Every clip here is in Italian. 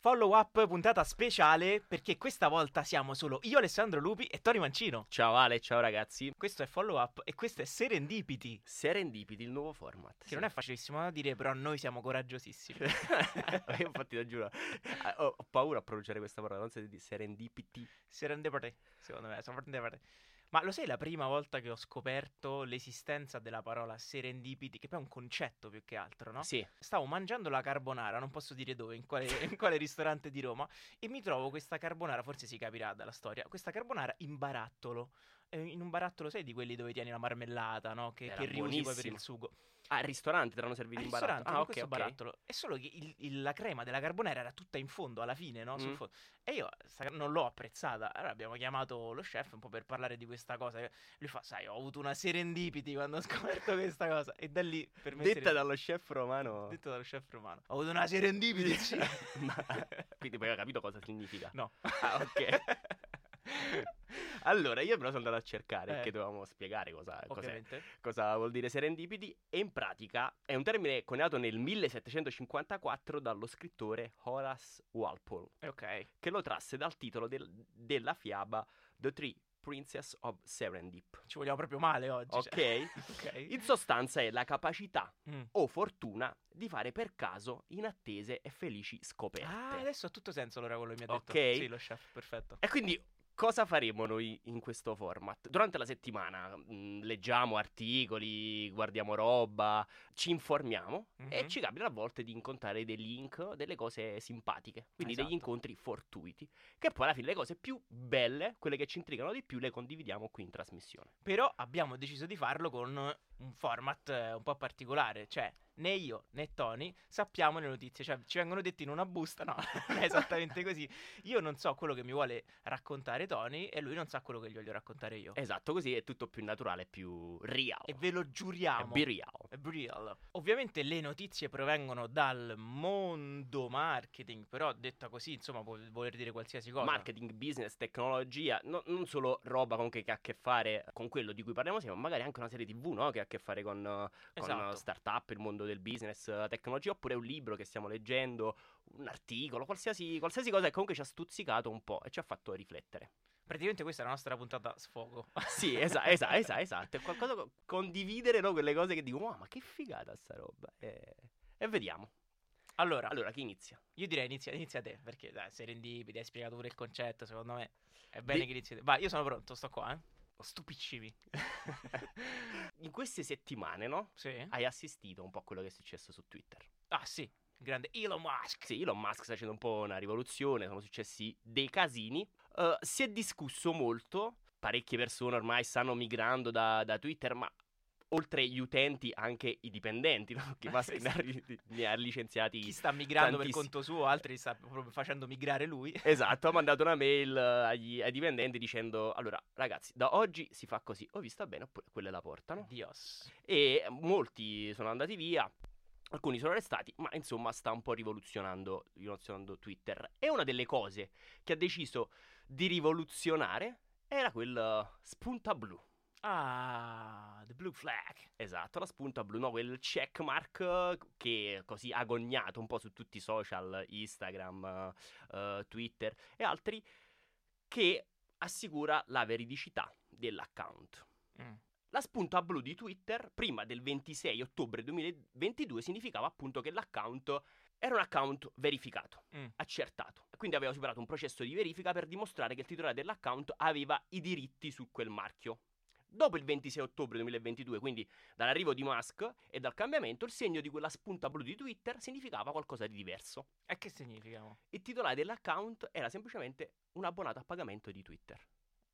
Follow up puntata speciale perché questa volta siamo solo io, Alessandro Lupi e Tony Mancino. Ciao Ale, ciao ragazzi. Questo è Follow up e questo è Serendipity. Serendipity, il nuovo format. Che sì. non è facilissimo da dire, però noi siamo coraggiosissimi. io infatti lo giuro, ho, ho, paura a pronunciare questa parola, non si di Serendipity. Serendipity, secondo me, serendipity. Ma lo sai la prima volta che ho scoperto l'esistenza della parola serendipity, che poi è un concetto più che altro, no? Sì. Stavo mangiando la carbonara, non posso dire dove, in quale, in quale ristorante di Roma, e mi trovo questa carbonara, forse si capirà dalla storia, questa carbonara in barattolo. Eh, in un barattolo, sai, di quelli dove tieni la marmellata, no? Che, che riusi poi per il sugo. Ah, al ristorante te l'hanno servito in barattolo. Ah, ok, questo okay. barattolo. È solo che il, il, la crema della carbonara era tutta in fondo, alla fine, no? Mm. E io non l'ho apprezzata. Allora abbiamo chiamato lo chef un po' per parlare di questa cosa. Lui fa, sai, ho avuto una serendipity quando ho scoperto questa cosa. E da lì, per me... Detta dallo chef romano. Detta dallo chef romano. Ho avuto una serendipity. Ma... Quindi poi hai capito cosa significa? No. Ah, ok. allora, io però sono andato a cercare, eh. perché dovevamo spiegare cosa, cosa, vuol dire serendipity, e in pratica è un termine coniato nel 1754 dallo scrittore Horace Walpole, okay. che lo trasse dal titolo del, della fiaba The Three Princess of Serendip. Ci vogliamo proprio male oggi. Ok. Cioè. okay. In sostanza è la capacità mm. o fortuna di fare per caso inattese e felici scoperte. Ah, adesso ha tutto senso allora quello che mi ha detto. Ok. Sì, lo chef, perfetto. E quindi cosa faremo noi in questo format? Durante la settimana mh, mm, leggiamo articoli, guardiamo roba, ci informiamo mm-hmm. e ci capita a volte di incontrare dei link, delle cose simpatiche, quindi esatto. degli incontri fortuiti, che poi alla fine le cose più belle, quelle che ci intrigano di più, le condividiamo qui in trasmissione. Però abbiamo deciso di farlo con un format eh, un po' particolare, cioè né io né Tony sappiamo le notizie, cioè ci vengono dette in una busta, no, non è esattamente così. Io non so quello che mi vuole raccontare Tony e lui non sa quello che gli voglio raccontare io. Esatto, così è tutto più naturale, più real. E ve lo giuriamo. È real. È real. Ovviamente le notizie provengono dal mondo marketing, però detta così, insomma, può voler dire qualsiasi cosa. Marketing, business, tecnologia, no, non solo roba comunque che ha a che fare con quello di cui parliamo siamo, magari anche una serie TV, no, che ha che fare con, con esatto. startup, il mondo del business, la tecnologia, oppure un libro che stiamo leggendo, un articolo, qualsiasi, qualsiasi cosa che comunque ci ha stuzzicato un po' e ci ha fatto riflettere. Praticamente questa è la nostra puntata sfogo. sì, esatto, esatto, esatto, esatto. È qualcosa condividere, no? Quelle cose che dico, wow, ma che figata sta roba. E, e vediamo. Allora, allora, chi inizia? Io direi inizia, inizia te, perché dai, serendipiti, hai spiegato pure il concetto, secondo me è bene Di... che inizi te. Vai, io sono pronto, sto qua, eh. Stupiccivi. In queste settimane, no? Sì. Hai assistito un po' a quello che è successo su Twitter. Ah, sì. Grande Elon Musk. Sì, Elon Musk sta facendo un po' una rivoluzione, sono successi dei casini. Uh, si è discusso molto, parecchie persone ormai stanno migrando da, da Twitter, ma oltre gli utenti anche i dipendenti, no? che Musk ne, ha, ne ha licenziati Chi sta migrando tantissimi. per conto suo, altri sta proprio facendo migrare lui. Esatto, ha mandato una mail agli, ai dipendenti dicendo, allora ragazzi, da oggi si fa così, o vi sta bene oppure quelle la portano. Dios. E molti sono andati via. Alcuni sono restati, ma insomma sta un po' rivoluzionando, rivoluzionando Twitter. E una delle cose che ha deciso di rivoluzionare era quel spunta blu. Ah, the blue flag. Esatto, la spunta blu, no, quel checkmark che così agognato un po' su tutti i social, Instagram, uh, Twitter e altri, che assicura la veridicità dell'account. Mm. La spunta blu di Twitter, prima del 26 ottobre 2022, significava appunto che l'account era un account verificato, mm. accertato. Quindi aveva superato un processo di verifica per dimostrare che il titolare dell'account aveva i diritti su quel marchio. Dopo il 26 ottobre 2022, quindi dall'arrivo di Musk e dal cambiamento, il segno di quella spunta blu di Twitter significava qualcosa di diverso. E che significa? Il titolare dell'account era semplicemente un abbonato a pagamento di Twitter.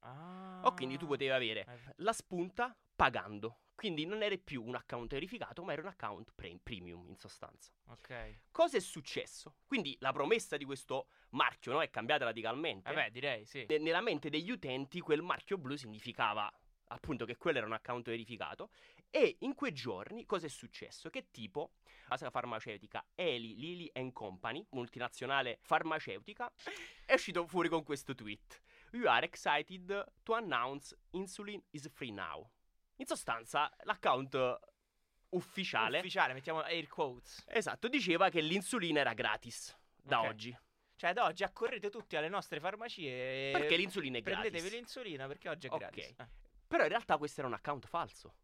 Ah. O quindi tu potevi avere eh. la spunta pagando. Quindi non eri più un account verificato, ma era un account pre- premium in sostanza. Ok. Cosa è successo? Quindi la promessa di questo marchio no, è cambiata radicalmente. Eh beh, direi sì. nella mente degli utenti quel marchio blu significava appunto che quello era un account verificato e in quei giorni cosa è successo? Che tipo la casa farmaceutica Eli Lilly Company, multinazionale farmaceutica, è uscito fuori con questo tweet. You are excited to announce insulin is free now. In sostanza, l'account ufficiale ufficiale, mettiamo air quotes. Esatto, diceva che l'insulina era gratis da okay. oggi. Cioè, ad oggi accorrete tutti alle nostre farmacie e Perché l'insulina è prendetevi gratis. l'insulina perché oggi è Ok. gratis. Eh. Però in realtà questo era un account falso.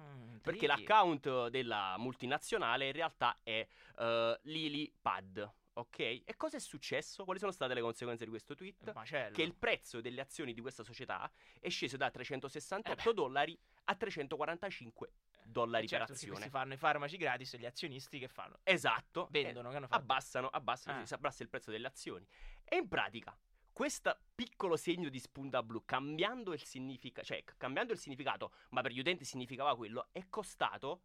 Mm, Perché l'account della multinazionale in realtà è eh, LilyPad. Ok? E cosa è successo? Quali sono state le conseguenze di questo tweet? Macello. Che il prezzo delle azioni di questa società è sceso da 368 Eh dollari a 345 dollari Certo, per azione. questi fanno i farmaci gratis e gli azionisti che fanno? Esatto. Vendono, Eh, che hanno fatto? abbassano, abbassano, Ah. si abbassa il prezzo delle azioni. E in pratica, questo piccolo segno di spunta blu, cambiando il, significa- cioè, cambiando il significato, ma per gli utenti significava quello, è costato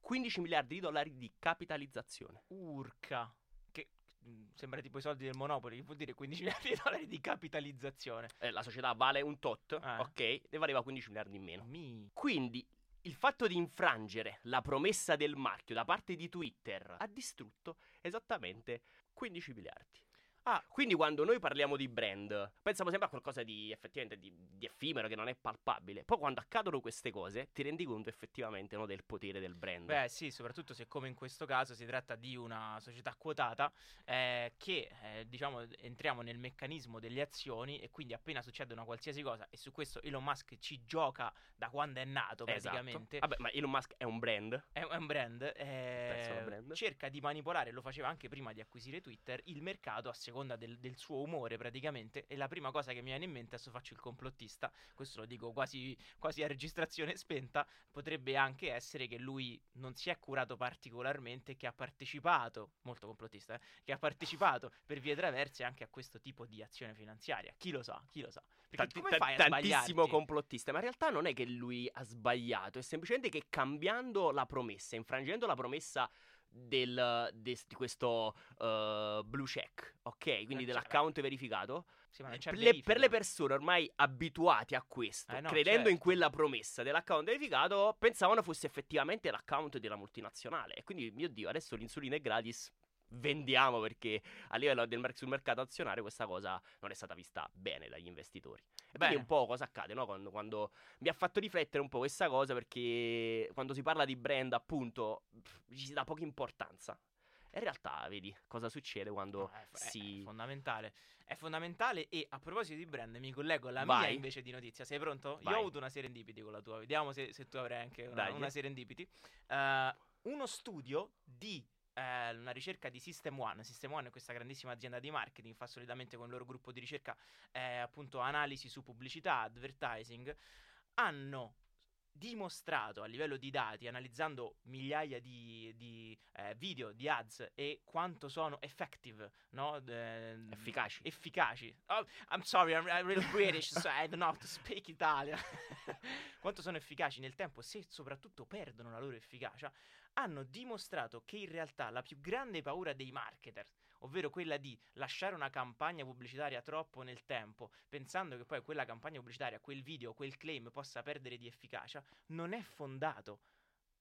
15 miliardi di dollari di capitalizzazione. Urca. Che mm, sembra tipo i soldi del Monopoli, che vuol dire 15 miliardi di dollari di capitalizzazione. Eh, la società vale un tot, Ah. ok? Ne valeva 15 miliardi in meno. Mi. Quindi il fatto di infrangere la promessa del marchio da parte di Twitter ha distrutto esattamente 15 miliardi. Ah, Quindi quando noi parliamo di brand, pensiamo sempre a qualcosa di effettivamente di, di effimero che non è palpabile. Poi quando accadono queste cose, ti rendi conto effettivamente no, del potere del brand. Beh, sì, soprattutto se come in questo caso si tratta di una società quotata eh, che, eh, diciamo, entriamo nel meccanismo delle azioni e quindi appena succede una qualsiasi cosa, e su questo Elon Musk ci gioca da quando è nato Esatto. praticamente, Vabbè, ma Elon Musk è un brand. è, un brand, eh, brand. cerca di manipolare, lo faceva anche prima di acquisire Twitter, il mercato a seconda del, del suo umore praticamente, e la prima cosa che mi viene in mente, adesso faccio il complottista, questo lo dico quasi, quasi a registrazione spenta, potrebbe anche essere che lui non si è curato particolarmente, che ha partecipato, molto complottista, eh, che ha partecipato per vie traverse anche a questo tipo di azione finanziaria. Chi lo sa, chi lo sa. Perché Tanti- come fai a tantissimo complottista, ma in realtà non è che lui ha sbagliato, è semplicemente che cambiando la promessa, infrangendo la promessa del, de- di questo eh, blue check, ok? Quindi Eh, dell'account verificato, Sì, ma non c'è per le, per le persone ormai abituate a questo, Eh no, credendo in certo. quella promessa dell'account verificato, pensavano fosse effettivamente l'account della multinazionale. E quindi, mio Dio, adesso l'insulina è gratis. Vendiamo perché a livello del mer- sul mercato azionario questa cosa non è stata vista bene dagli investitori. E quindi Bene. un po' cosa accade, no? Quando, quando mi ha fatto riflettere un po' questa cosa perché quando si parla di brand, appunto, pff, ci si dà poca importanza. E in realtà, vedi cosa succede quando No, è, si. è fondamentale. È fondamentale e a proposito di brand mi collego alla mia Vai. invece di notizia. Sei pronto? Io Vai. ho avuto una serendipity con la tua. Vediamo se, se tu avrai anche una, Dai. una serendipity. Eh, uno studio di eh, una ricerca di System One. System One è questa grandissima azienda di marketing, fa solitamente con il loro gruppo di ricerca eh, appunto analisi su pubblicità, advertising. Hanno dimostrato a livello di dati, analizzando migliaia di, di, eh, video, di ads e quanto sono effective, no? Eh, Efficaci. efficaci. Oh, I'm sorry, I'm, I'm really British, so I don't know how to speak Italian. quanto sono efficaci nel tempo, se soprattutto perdono la loro efficacia, hanno dimostrato che in realtà la più grande paura dei marketer, ovvero quella di lasciare una campagna pubblicitaria troppo nel tempo, pensando che poi quella campagna pubblicitaria, quel video, quel claim possa perdere di efficacia, non è fondato.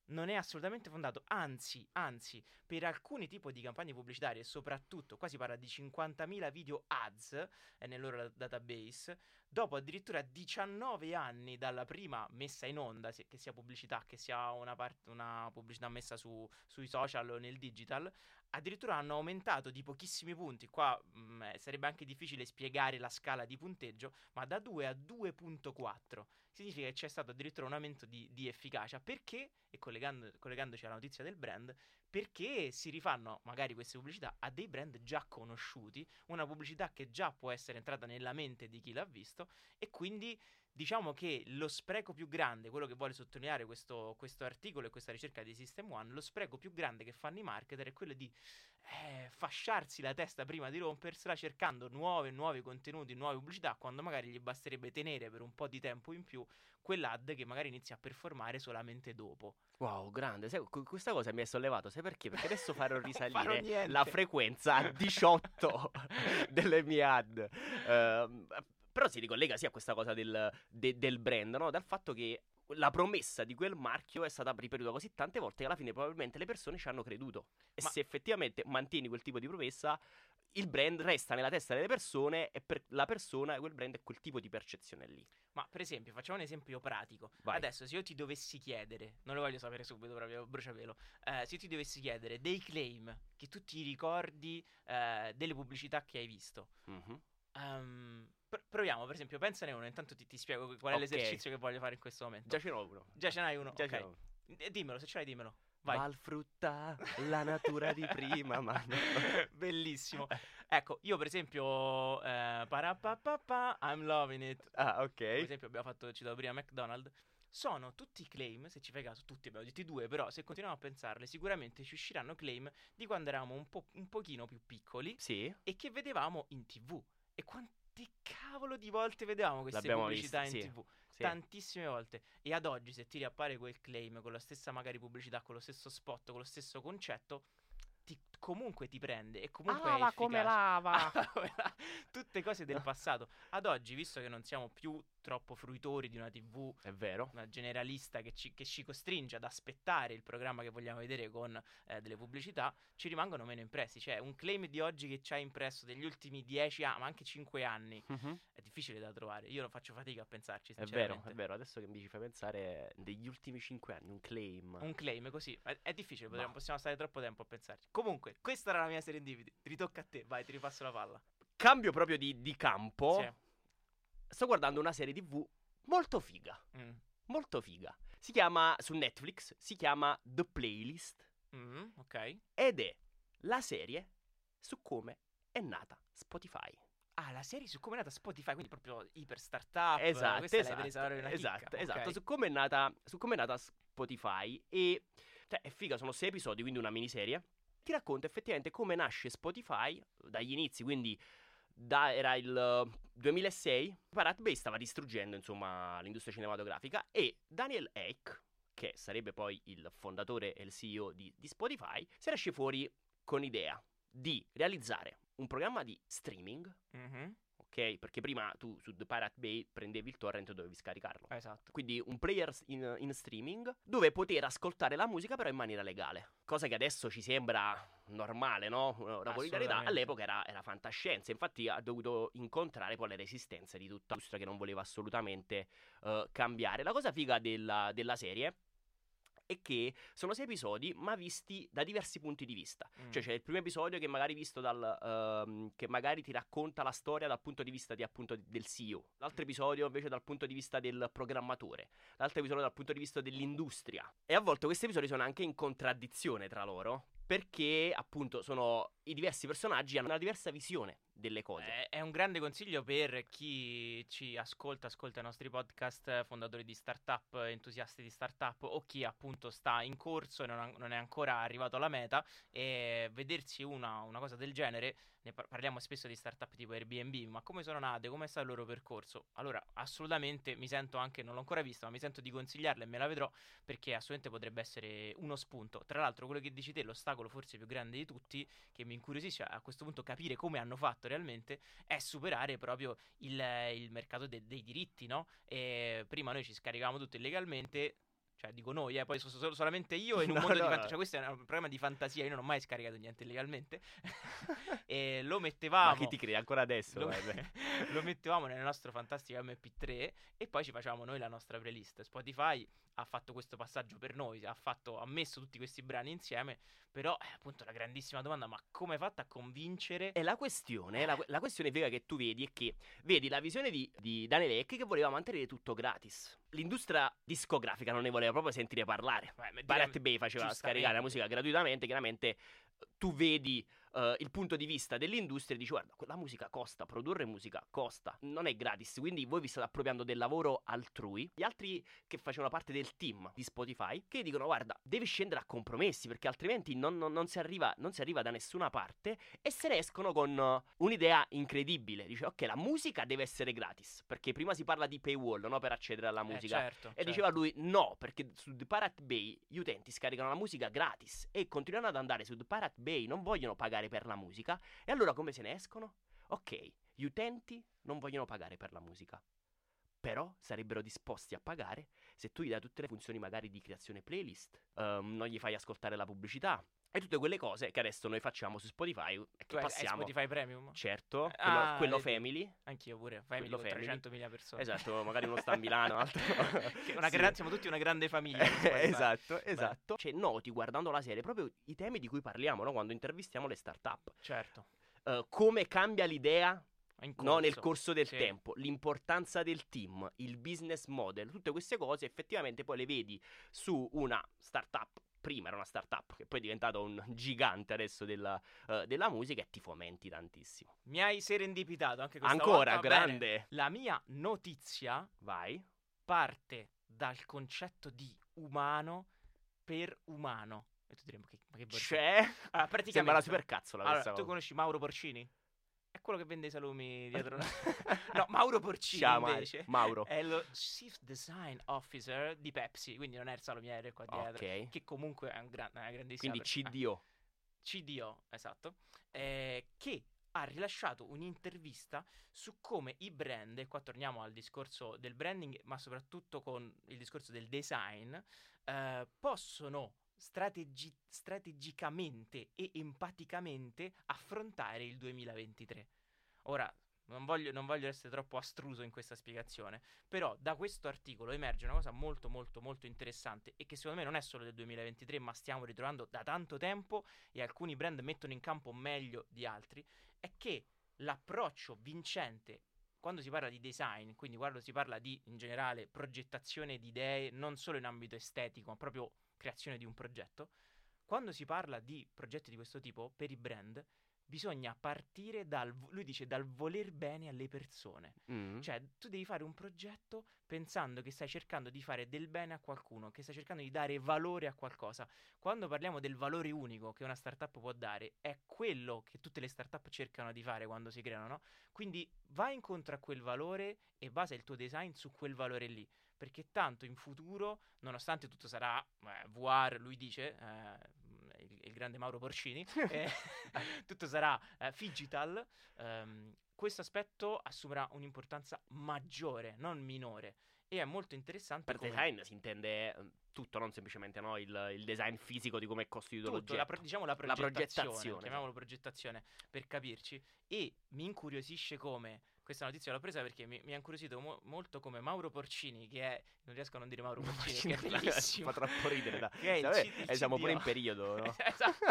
Non è assolutamente fondato, anzi, anzi, per alcuni tipi di campagne pubblicitarie, soprattutto, qua si parla di 50.000 video ads eh, nel loro da- database, dopo addirittura 19 anni dalla prima messa in onda, che sia pubblicità, che sia una, part- una pubblicità messa su- sui social o nel digital, addirittura hanno aumentato di pochissimi punti. Qua mh, eh, sarebbe anche difficile spiegare la scala di punteggio, ma da 2 a 2.4 significa che c'è stato addirittura un aumento di, di efficacia. Perché? E collegando- collegandoci alla notizia del brand, perché si rifanno magari queste pubblicità a dei brand già conosciuti, una pubblicità che già può essere entrata nella mente di chi l'ha visto e quindi diciamo che lo spreco più grande, quello che vuole sottolineare questo, questo articolo e questa ricerca di System One, lo spreco più grande che fanno i marketer è quello di eh, fasciarsi la testa prima di rompersela cercando nuove, nuovi contenuti, nuove pubblicità, quando magari gli basterebbe tenere per un po' di tempo in più quell'ad che magari inizia a performare solamente dopo. Wow, grande. Sai, questa cosa mi ha sollevato. Sai perché? Perché adesso farò farò risalire niente. la frequenza a 18 delle mie ad. Ehm, però si ricollega sì a questa cosa del, de- del brand, no? Dal fatto che la promessa di quel marchio è stata ripetuta così tante volte che alla fine probabilmente le persone ci hanno creduto. E Ma- se effettivamente mantieni quel tipo di promessa, il brand resta nella testa delle persone e per la persona quel brand è quel tipo di percezione lì. Ma per esempio, facciamo un esempio pratico. Vai. Adesso, se io ti dovessi chiedere, non lo voglio sapere subito proprio bruciapelo, eh, se io ti dovessi chiedere dei claim che tu ti ricordi eh, delle pubblicità che hai visto, Mhm. ehm, pr- proviamo, per esempio, pensane uno, intanto ti, ti spiego qual è Ok. l'esercizio che voglio fare in questo momento. Già ce n'ho uno. Già ce n'hai uno? Già ok. ce n'ho uno. Dimmelo, se ce l'hai dimmelo. Vai. Valfrutta, la natura di prima, ma. Bellissimo. Ecco, io per esempio, eh, parapapapa, I'm loving it. Ah, ok. Per esempio, abbiamo fatto, citato prima McDonald's. Sono tutti claim, se ci fai caso, tutti abbiamo detti due, però se continuiamo a pensarle, sicuramente ci usciranno claim di quando eravamo un, po', un pochino più piccoli Sì, e che vedevamo in tv. E quante cavolo di volte vedevamo queste L'abbiamo pubblicità viste, in sì. tv? sì. Tantissime volte. E ad oggi, se ti riappare quel claim con la stessa magari pubblicità, con lo stesso spot, con lo stesso concetto, ti- comunque ti prende e comunque è Lava come lava. Ah, Tutte cose del passato. Ad oggi, visto che non siamo più troppo fruitori di una TV È vero. una generalista che ci, che ci costringe ad aspettare il programma che vogliamo vedere con eh, delle pubblicità, ci rimangono meno impressi. Cioè, un claim di oggi che ci ha impresso degli ultimi 10 anni, ma anche 5 anni, Mhm. è difficile da trovare. Io non faccio fatica a pensarci, È vero, è vero. Adesso che mi ci fai pensare, degli ultimi cinque anni, un claim. Un claim così è, è difficile, potremmo- possiamo stare troppo tempo a pensarci. Comunque, questa era la mia serendipity. Ritocca a te, vai, ti ripasso la palla. Cambio proprio di, di campo. Sì. Sto guardando una serie TV molto figa. Mm. Molto figa. Si chiama su Netflix, si chiama The Playlist Mm, ok. ed è la serie su come è nata Spotify. Ah, la serie su come è nata Spotify, quindi proprio iper startup. Esatto, Questa esatto, esatto, chicca, esatto. Su come è nata, su come è nata Spotify e cioè, è figa, sono sei episodi, quindi una miniserie. Ti racconta effettivamente come nasce Spotify dagli inizi, quindi da, era il eh, 2006, Pirate Bay stava distruggendo insomma l'industria cinematografica e Daniel Ek, che sarebbe poi il fondatore e il CEO di, di Spotify, si esce fuori con l'idea di realizzare un programma di streaming Mhm, ok? Perché prima tu su The Pirate Bay prendevi il torrent e dovevi scaricarlo. Esatto. Quindi un player in, in streaming dove poter ascoltare la musica però in maniera legale. Cosa che adesso ci sembra normale, no? Una volgarità. All'epoca era, era fantascienza. Infatti ha dovuto incontrare poi le resistenze di tutta l'industria che non voleva assolutamente eh, cambiare. La cosa figa della, della serie è che sono sei episodi ma visti da diversi punti di vista. Mm. Cioè c'è il primo episodio che magari visto dal ehm, che magari ti racconta la storia dal punto di vista di, appunto del CEO. L'altro episodio invece dal punto di vista del programmatore. L'altro episodio dal punto di vista dell'industria. E a volte questi episodi sono anche in contraddizione tra loro. Perché appunto sono i diversi personaggi hanno una diversa visione delle cose. È, è un grande consiglio per chi ci ascolta, ascolta i nostri podcast, eh, fondatori di startup, eh, entusiasti di startup o chi appunto sta in corso e non, non è ancora arrivato alla meta e vedersi una, una cosa del genere, ne par- parliamo spesso di startup tipo Airbnb, ma come sono nate, come è stato il loro percorso? Allora, assolutamente mi sento anche, non l'ho ancora vista, ma mi sento di consigliarla e me la vedrò perché assolutamente potrebbe essere uno spunto. Tra l'altro, quello che dici te, l'ostacolo forse più grande di tutti, che mi incuriosisce a questo punto capire come hanno fatto realmente, è superare proprio il, il mercato de- dei diritti, no? E prima noi ci scaricavamo tutto illegalmente. Cioè, dico noi, eh, poi so- so- solamente io in un No, mondo di no, fantasia. no. Cioè, questo è un problema di fantasia. Io non ho mai scaricato niente illegalmente. e lo mettevamo. Ma chi ti crede ancora adesso? Lo, guarda. lo mettevamo nel nostro fantastico MP3 e poi ci facevamo noi la nostra playlist. Spotify ha fatto questo passaggio per noi, ha, fatto- ha messo tutti questi brani insieme, però è appunto la grandissima domanda, ma come hai fatto a convincere? E la questione, la, la questione vera che tu vedi è che vedi la visione di, di Daniel Ek che voleva mantenere tutto gratis. L'industria discografica non ne voleva proprio sentire parlare. Beh, direi- Bay faceva scaricare la musica gratuitamente, chiaramente eh, tu vedi eh, il punto di vista dell'industria e dici guarda, la musica costa, produrre musica costa, non è gratis, quindi voi vi state appropriando del lavoro altrui. Gli altri che facevano parte del team di Spotify che dicono guarda, devi scendere a compromessi perché altrimenti non, non- non si arriva, non si arriva da nessuna parte e se ne escono con eh, un'idea incredibile. Dice ok, la musica deve essere gratis, perché prima si parla di paywall, no? Per accedere alla Eh, musica. certo, E certo. diceva lui: no, perché su The Pirate Bay gli utenti scaricano la musica gratis e continuano ad andare su The Pirate Bay, non vogliono pagare per la musica. E allora come se ne escono? Ok, gli utenti non vogliono pagare per la musica. Però sarebbero disposti a pagare se tu gli dai tutte le funzioni magari di creazione playlist, ehm, non gli fai ascoltare la pubblicità, E tutte quelle cose che adesso noi facciamo su Spotify e Tu che hai passiamo. Spotify Premium? Certo, quello, Ah, quello family. Anch'io pure. Family Quello con family. 300.000 persone. Esatto, magari uno sta a Milano, altro. Una Sì. gran- siamo tutti una grande famiglia. su Spotify. esatto, esatto. Cioè, noti guardando la serie proprio i temi di cui parliamo, no? Quando intervistiamo le start-up. Certo. Eh, come cambia l'idea no, nel corso. corso del Sì. tempo, l'importanza del team, il business model, tutte queste cose effettivamente poi le vedi su una startup. Prima era una startup che poi è diventato un gigante adesso della, eh, della musica e ti fomenti tantissimo. Mi hai serendipitato anche questa Ancora, volta. Bene. grande. La mia notizia Vai. parte dal concetto di umano per umano. E tu direi, ma che, ma che? C'è. Allora, praticamente, Sembra la supercazzola allora, tu conosci Mauro Porcini? È quello che vende i salumi dietro. no, Mauro Porcini Ciao, Mari. invece Mauro. è lo Chief Design Officer di Pepsi, quindi non è il salumiere qua dietro. Ok. Che comunque è un gran- una grandissima Quindi persona. CDO. CDO, esatto, eh, che ha rilasciato un'intervista su come i brand, e qua torniamo al discorso del branding, ma soprattutto con il discorso del design, eh, possono strategi- strategicamente e empaticamente affrontare il 2023. Ora, non voglio, non voglio essere troppo astruso in questa spiegazione, però da questo articolo emerge una cosa molto molto molto interessante e che secondo me non è solo del 2023, ma stiamo ritrovando da tanto tempo e alcuni brand mettono in campo meglio di altri, è che l'approccio vincente quando si parla di design, quindi quando si parla di in generale progettazione di idee, non solo in ambito estetico, ma proprio creazione di un progetto, quando si parla di progetti di questo tipo per i brand, bisogna partire dal, lui dice, dal voler bene alle persone. Mm. Cioè, tu devi fare un progetto pensando che stai cercando di fare del bene a qualcuno, che stai cercando di dare valore a qualcosa. Quando parliamo del valore unico che una startup può dare, è quello che tutte le startup cercano di fare quando si creano, no? Quindi vai incontro a quel valore e basa il tuo design su quel valore lì. Perché tanto in futuro, nonostante tutto sarà eh, VR, lui dice, eh, il, il grande Mauro Porcini, eh, tutto sarà eh, digital, ehm, questo aspetto assumerà un'importanza maggiore, non minore. E è molto interessante Per come design si intende eh, tutto, non semplicemente no, il, il design fisico di come è costituito tutto, la l'oggetto. pro- diciamo la La progettazione, progettazione, chiamiamolo progettazione per capirci. E mi incuriosisce come questa notizia l'ho presa perché mi, mi ha incuriosito mo- molto come Mauro Porcini, che è non riesco a non dire Mauro Porcini, che è bellissimo. Fa troppo ridere, dai. Che è il Vabbè, il eh, siamo pure in periodo, no? Esatto.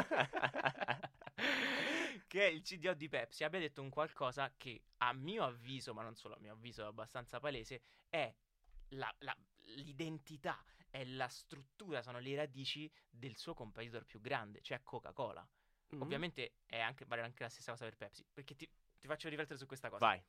che è il CDO di Pepsi, abbia detto un qualcosa che a mio avviso, ma non solo a mio avviso, è abbastanza palese, è la- la- l'identità, è la struttura, sono le radici del suo competitor più grande, cioè Coca-Cola. Mm. Ovviamente è anche, vale anche la stessa cosa per Pepsi, perché ti, ti faccio riflettere su questa cosa. Vai.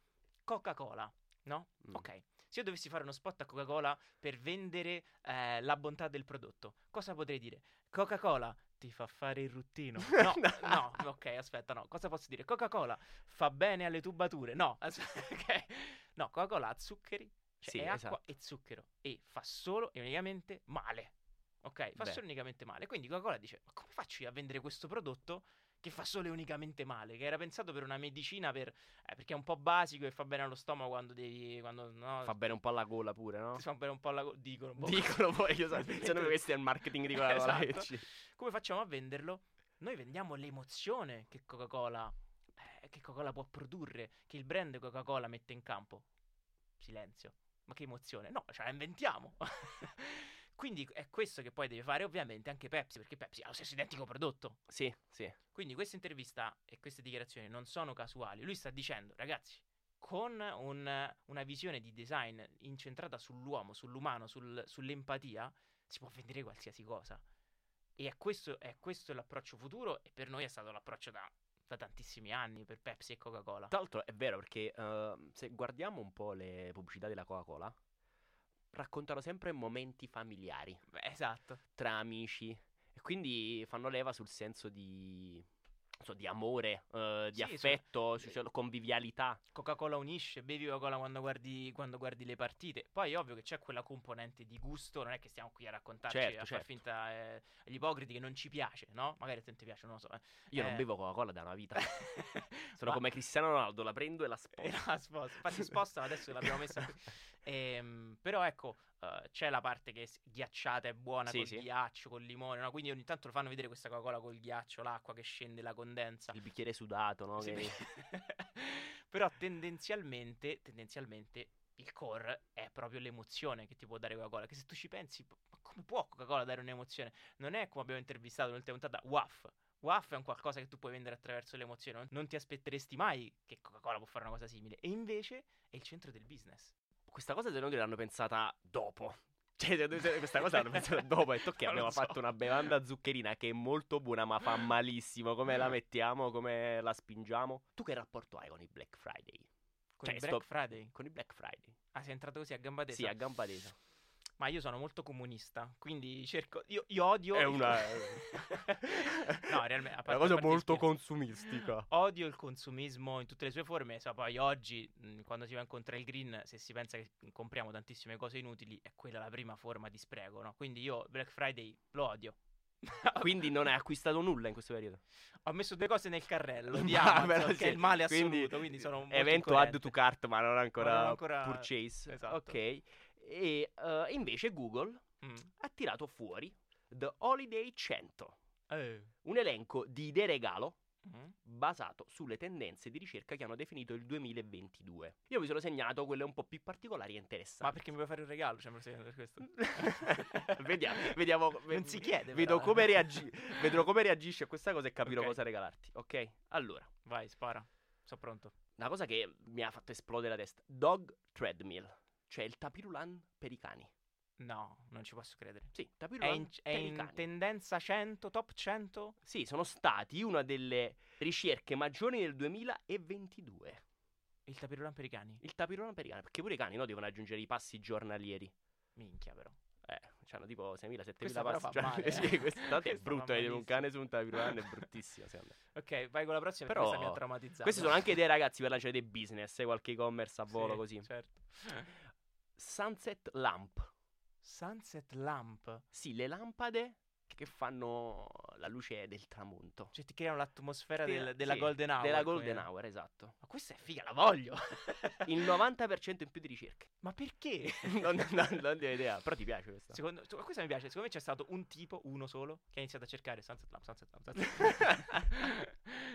Coca-Cola, no? Mm. Ok. Se io dovessi fare uno spot a Coca-Cola per vendere eh, la bontà del prodotto, cosa potrei dire? Coca-Cola ti fa fare il ruttino. No, no, ok, aspetta, no. Cosa posso dire? Coca-Cola fa bene alle tubature. No, as- ok. No, Coca-Cola ha zuccheri, cioè Sì, è acqua esatto. e zucchero e fa solo e unicamente male. Ok, fa Beh. solo e unicamente male. Quindi Coca-Cola dice: Ma come faccio io a vendere questo prodotto che fa solo e unicamente male? Che era pensato per una medicina per, eh, perché è un po' basico e fa bene allo stomaco quando devi. Quando, no, Fa bene un po' alla gola pure, no? fa bene un po' alla go- dicono. boh. Dicono poi, io so, secondo me questo è il marketing di roba Esatto. Come facciamo a venderlo? Noi vendiamo l'emozione che Coca-Cola, eh, che Coca-Cola può produrre, che il brand Coca-Cola mette in campo. Silenzio. Ma che emozione? No, ce la inventiamo. Quindi è questo che poi deve fare ovviamente anche Pepsi, perché Pepsi ha lo stesso identico prodotto. Sì, sì. Quindi questa intervista e queste dichiarazioni non sono casuali. Lui sta dicendo, ragazzi, con un- una visione di design incentrata sull'uomo, sull'umano, sul- sull'empatia, si può vendere qualsiasi cosa. E è questo, è questo l'approccio futuro e per noi è stato l'approccio da, da tantissimi anni per Pepsi e Coca-Cola. Tra l'altro è vero perché eh, se guardiamo un po' le pubblicità della Coca-Cola, raccontano sempre momenti familiari Beh, esatto. tra amici e quindi fanno leva sul senso di, so, di amore, eh, di Sì, affetto, su- su- convivialità. Coca-Cola unisce, bevi Coca-Cola quando guardi, quando guardi le partite. Poi è ovvio che c'è quella componente di gusto, non è che stiamo qui a raccontarci, Certo, a far certo. finta eh, agli ipocriti che non ci piace, no? Magari a te non ti piace, non lo so. eh. Io non Eh. bevo Coca-Cola da una vita. Sono Ma- come Cristiano Ronaldo, la prendo e la E sposto. la sposta. Infatti sposta, adesso l'abbiamo messa qui. Ehm, però ecco, eh, c'è la parte che è ghiacciata è buona Sì, col sì. ghiaccio, col limone, no? Quindi ogni tanto lo fanno vedere questa Coca-Cola col ghiaccio, l'acqua che scende, la condensa. Il bicchiere sudato, no? Sì, che- Però tendenzialmente, tendenzialmente il core è proprio l'emozione che ti può dare Coca-Cola. Che se tu ci pensi, ma come può Coca-Cola dare un'emozione? Non è come abbiamo intervistato nell'ultima puntata, WAF. WAF è un qualcosa che tu puoi vendere attraverso l'emozione. Non- Non ti aspetteresti mai che Coca-Cola può fare una cosa simile. E invece è il centro del business. Questa cosa secondo me l'hanno pensata dopo. Cioè, me questa cosa l'hanno pensata dopo. E che Non lo abbiamo so. fatto una bevanda zuccherina che è molto buona, ma fa malissimo. Come la mettiamo? Come la spingiamo? Tu che rapporto hai con i Black Friday? Con Cioè, il Black sto- Friday. Con i Black Friday? Ah, sei entrato così a gamba tesa? Sì, a gamba tesa. Ma io sono molto comunista, quindi cerco... Io, io odio... È una- no, realmente... È una cosa molto scherzi. consumistica. Odio il consumismo in tutte le sue forme. So, poi oggi, mh, quando si va a incontrare il green, se si pensa che compriamo tantissime cose inutili, è quella la prima forma di spreco, no? Quindi io Black Friday lo odio. Quindi non hai acquistato nulla in questo periodo. Ho messo due cose nel carrello di Ma Amazon, che è il male quindi assoluto, quindi, sono molto Evento add to cart, ma non ancora, Ma non ancora- purchase. esatto. Ok. E eh, invece Google Mm. ha tirato fuori The Holiday 100, Eh. un elenco di idee regalo Mm. basato sulle tendenze di ricerca che hanno definito il 2022. Io mi sono segnato quelle un po' più particolari e Ma interessanti. perché mi vuoi fare un regalo? Cioè, per questo? vediamo, vediamo. Non si chiede, Vedo come, reagi- vedrò come reagisci a questa cosa e capirò Ok. cosa regalarti. Ok? Allora, Vai, spara. Sono pronto. una cosa che mi ha fatto esplodere la testa: Dog Treadmill, cioè il tapirulan per i cani. No, non ci posso credere. Sì, È tapirulan in, è per i in cani. tendenza 100, top 100? Sì, sono stati una delle ricerche maggiori nel 2022. Il tapirulan per i cani? Il tapirulan per i cani, perché pure i cani no, devono aggiungere i passi giornalieri. Minchia però. Eh, hanno tipo 6.000, 7.000 Questa però passi giornalieri. eh. Sì, questo tanto è brutto vedere un cane su un tapirulan, è bruttissimo secondo me. Ok, vai con la prossima Però- questa mi ha traumatizzato. Queste sono anche idee ragazzi per lanciare dei business, eh, qualche e-commerce a volo Sì, così. Certo. Sunset Lamp. Sunset Lamp. Sì, le lampade che fanno la luce del tramonto. Cioè ti creano l'atmosfera Sì, del- della sì, Golden Hour. Della come- Golden Hour, esatto. Ma questa è figa, la voglio. Il 90% in più di ricerche. Ma perché? non, non, non ho idea, però ti piace questa. Secondo, questa mi piace. Secondo me c'è stato un tipo, uno solo, che ha iniziato a cercare Sunset Lamp, Sunset Lamp, Sunset Lamp.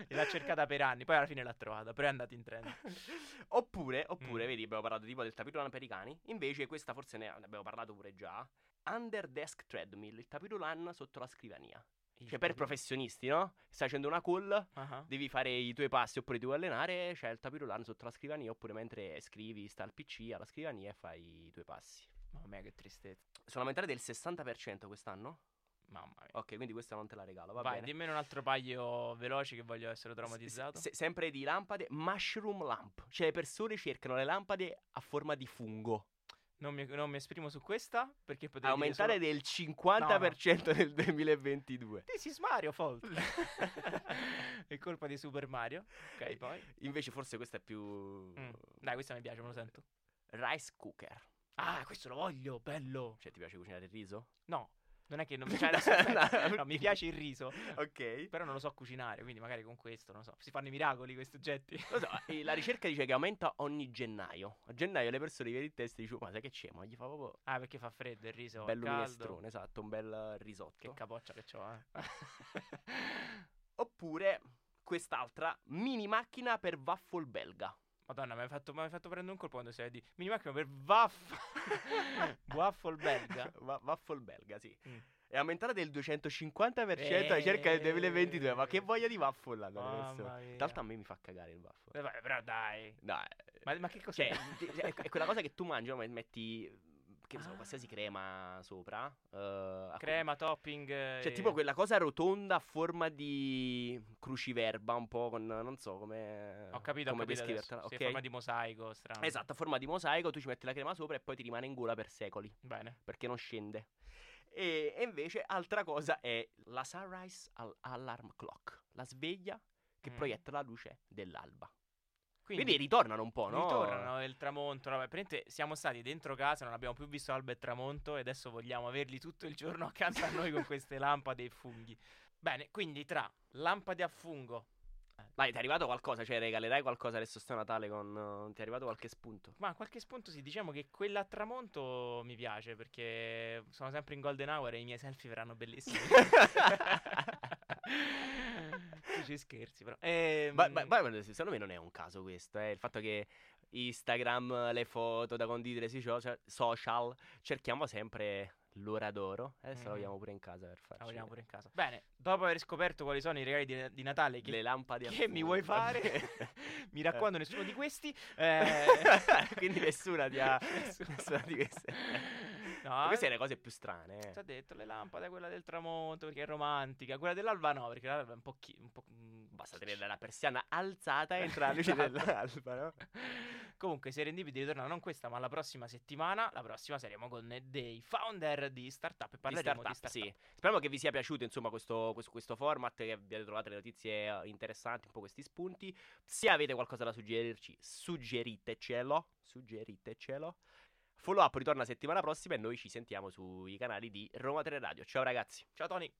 e l'ha cercata per anni, poi alla fine l'ha trovata, però è andato in trend. Oppure, oppure Mm. vedi, abbiamo parlato tipo del tapirulan per i cani. Invece, questa forse ne abbiamo parlato pure già. Under desk treadmill, il tapirulan sotto la scrivania. Il Cioè, per professionisti, no? Stai facendo una call, Ah, devi fare i tuoi passi oppure ti vuoi allenare, c'è il tapirulan sotto la scrivania. Oppure mentre scrivi, sta al PC alla scrivania e fai i tuoi passi. Mamma mia, che tristezza. Sono aumentate del 60% quest'anno? Mamma mia. Ok, quindi questa non te la regalo, va Vai, bene. dimmene un altro paio veloci che voglio essere traumatizzato. se- sempre di lampade, mushroom lamp. Cioè, le persone cercano le lampade a forma di fungo. Non, mi, non mi esprimo su questa perché potrei Aumentare dire del 50% nel 2022. solo... This is Mario Fault. è colpa di Super Mario. Ok, poi. Invece, forse questa è più. Mm. Dai, questa mi piace, me lo sento. Rice cooker. Ah, questo lo voglio, bello. Cioè, ti piace cucinare il riso? No, non è che non mi cioè, No, no, mi piace il riso, Ok. però non lo so cucinare, quindi magari con questo, non so, si fanno i miracoli questi oggetti. Lo so, e la ricerca dice che aumenta ogni gennaio. A gennaio le persone vedi il test e "Oh, ma sai che c'è? Ma gli fa proprio Ah, perché fa freddo il riso, un bello caldo. minestrone, esatto, un bel risotto. Che capoccia che c'ho, eh. Oppure quest'altra mini macchina per waffle belga. Madonna, mi hai fatto, fatto prendere un colpo quando sei di mini macchina per waffle. waffle belga. Wa- waffle belga, sì. Mm. È aumentata del 250% la ricerca del 2022. Ma che voglia di waffle hanno l'altro a me mi fa cagare il waffle. Eh, vabbè, però dai. No, Ma, ma che cos'è? cioè, di- è, quella cosa che tu mangi, ma metti che ne so, Ah. qualsiasi crema sopra. eh, a- Crema, topping. eh, Cioè, tipo quella cosa rotonda a forma di cruciverba, un po' con non so come. Ho capito, ho come capito adesso. descrivertela, Sì, ok? forma di mosaico, strano. Esatto, a forma di mosaico, tu ci metti la crema sopra e poi ti rimane in gola per secoli. Bene. perché non scende. E, e invece altra cosa è la Sunrise Al- Alarm Clock, la sveglia che Mm. proietta la luce dell'alba. Quindi, Quindi, ritornano un po', no? ritornano il tramonto. Vabbè, praticamente siamo stati dentro casa, non abbiamo più visto alba e tramonto e adesso vogliamo averli tutto il giorno accanto a noi con queste lampade e funghi. Bene, quindi tra lampade a fungo, eh, Vai, ti è arrivato qualcosa? Cioè, regalerai qualcosa adesso sto Natale con... ti è arrivato qualche spunto? Ma qualche spunto sì, diciamo che quella a tramonto mi piace perché sono sempre in golden hour e i miei selfie verranno bellissimi. ci scherzi però. Ehm... Ma, ma, ma, secondo me non è un caso questo, eh? il fatto che Instagram, le foto da condividere sui social, cerchiamo sempre l'ora d'oro. Adesso mm. la vogliamo pure in casa per farci. La vogliamo pure in casa. Bene, dopo aver scoperto quali sono i regali di, di Natale che, le lampade che mi vuoi fare, mi raccomando, nessuno di questi. Eh... Quindi nessuna di, ha... nessuna di queste. No, queste sono le cose più strane. Eh. Ti ha detto le lampade, quella del tramonto perché è romantica. Quella dell'alba no, perché l'alba è un po'. Chi, un po'... Mm, Basta tenere la persiana alzata e entrare luce esatto. dell'alba, no? Comunque, Serendipity ritorna non questa, ma la prossima settimana. La prossima saremo con dei founder di startup e parleremo di startup. Di startup. Sì. Speriamo che vi sia piaciuto, insomma, questo, questo, questo format, che abbiate trovato le notizie eh, interessanti, un po' questi spunti. Se avete qualcosa da suggerirci, suggeritecelo. Suggeritecelo. Follow up ritorna settimana prossima e noi ci sentiamo sui canali di Roma 3 Radio. Ciao ragazzi. Ciao Tony.